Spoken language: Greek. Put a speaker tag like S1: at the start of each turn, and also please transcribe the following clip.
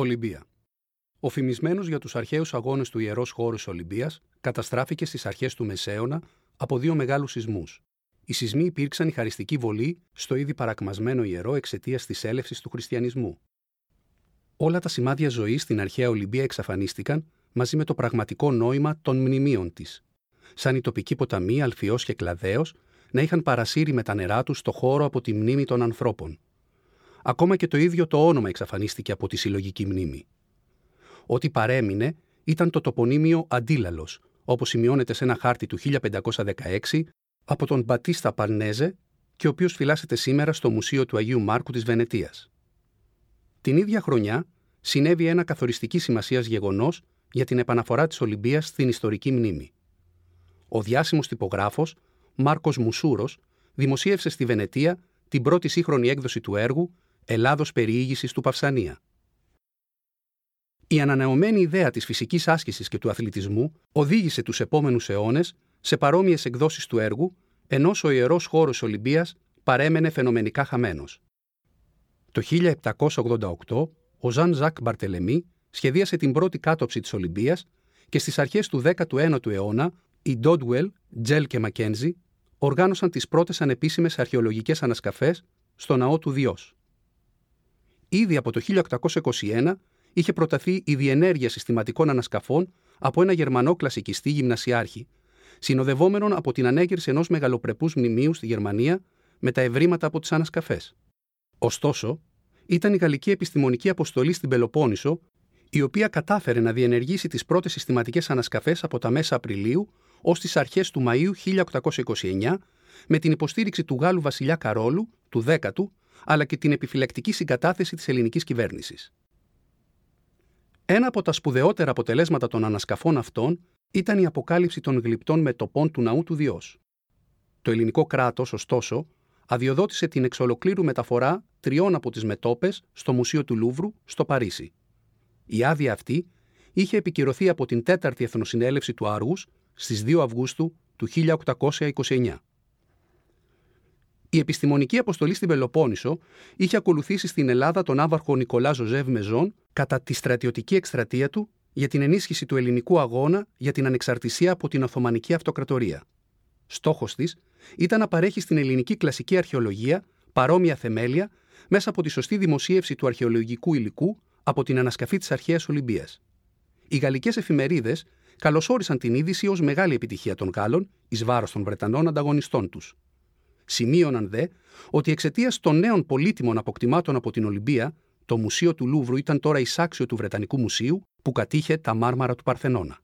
S1: Ολυμπία. Ο φημισμένος για τους αρχαίους αγώνες του ιερός χώρου Ολυμπίας καταστράφηκε στις αρχές του Μεσαίωνα από δύο μεγάλους σεισμούς. Οι σεισμοί υπήρξαν η χαριστική βολή στο ήδη παρακμασμένο ιερό εξαιτίας της έλευσης του χριστιανισμού. Όλα τα σημάδια ζωής στην αρχαία Ολυμπία εξαφανίστηκαν μαζί με το πραγματικό νόημα των μνημείων της. Σαν οι τοπικοί ποταμοί Αλφιός και Κλαδαίο να είχαν παρασύρει με τα νερά τους το χώρο από τη μνήμη των ανθρώπων. Ακόμα και το ίδιο το όνομα εξαφανίστηκε από τη συλλογική μνήμη. Ό,τι παρέμεινε ήταν το τοπονίμιο Αντίλαλος, όπως σημειώνεται σε ένα χάρτη του 1516 από τον Μπατίστα Παρνέζε και ο οποίος φυλάσσεται σήμερα στο Μουσείο του Αγίου Μάρκου της Βενετίας. Την ίδια χρονιά συνέβη ένα καθοριστική σημασίας γεγονός για την επαναφορά της Ολυμπίας στην ιστορική μνήμη. Ο διάσημος τυπογράφος Μάρκος Μουσούρος δημοσίευσε στη Βενετία την πρώτη σύγχρονη έκδοση του έργου Ελλάδος Περιήγησης του Παυσανία. Η ανανεωμένη ιδέα της φυσικής άσκησης και του αθλητισμού οδήγησε τους επόμενους αιώνες σε παρόμοιες εκδόσεις του έργου, ενώ ο ιερός χώρος Ολυμπίας παρέμενε φαινομενικά χαμένος. Το 1788, ο Ζαν Ζακ Μπαρτελεμή σχεδίασε την πρώτη κάτωψη της Ολυμπίας και στις αρχές του 19ου αιώνα οι Ντόντουελ, Τζέλ και Μακένζι οργάνωσαν τις πρώτες ανεπίσημες αρχαιολογικές ανασκαφές στο ναό του Διός. Ήδη από το 1821 είχε προταθεί η διενέργεια συστηματικών ανασκαφών από ένα Γερμανό κλασικιστή γυμνασιάρχη, συνοδευόμενον από την ανέγερση ενός μεγαλοπρεπούς μνημείου στη Γερμανία με τα ευρήματα από τις ανασκαφές. Ωστόσο, ήταν η Γαλλική Επιστημονική Αποστολή στην Πελοπόννησο, η οποία κατάφερε να διενεργήσει τις πρώτες συστηματικές ανασκαφές από τα μέσα Απριλίου ως τις αρχές του Μαΐου 1829, με την υποστήριξη του Γάλλου βασιλιά Καρόλου, του 10ου, αλλά και την επιφυλακτική συγκατάθεση της ελληνικής κυβέρνησης. Ένα από τα σπουδαιότερα αποτελέσματα των ανασκαφών αυτών ήταν η αποκάλυψη των γλυπτών μετοπών του ναού του Διός. Το ελληνικό κράτος, ωστόσο, αδειοδότησε την εξολοκλήρου μεταφορά τριών από τις μετόπες στο Μουσείο του Λούβρου, στο Παρίσι. Η άδεια αυτή είχε επικυρωθεί από την 4η Εθνοσυνέλευση του Άργους στις 2 Αυγούστου του 1829. Η επιστημονική αποστολή στην Πελοπόννησο είχε ακολουθήσει στην Ελλάδα τον άβαρχο Νικολά Ζωζεύ Μεζόν κατά τη στρατιωτική εκστρατεία του για την ενίσχυση του ελληνικού αγώνα για την ανεξαρτησία από την Οθωμανική Αυτοκρατορία. Στόχος της ήταν να παρέχει στην ελληνική κλασική αρχαιολογία παρόμοια θεμέλια μέσα από τη σωστή δημοσίευση του αρχαιολογικού υλικού από την ανασκαφή της αρχαίας Ολυμπίας. Οι γαλλικές εφημερίδες καλωσόρισαν την είδηση ως μεγάλη επιτυχία των Γάλλων εις βάρος των Βρετανών ανταγωνιστών τους. Σημείωναν δε ότι εξαιτίας των νέων πολύτιμων αποκτημάτων από την Ολυμπία, το Μουσείο του Λούβρου ήταν τώρα εισάξιο του Βρετανικού Μουσείου που κατήχε τα μάρμαρα του Παρθενώνα.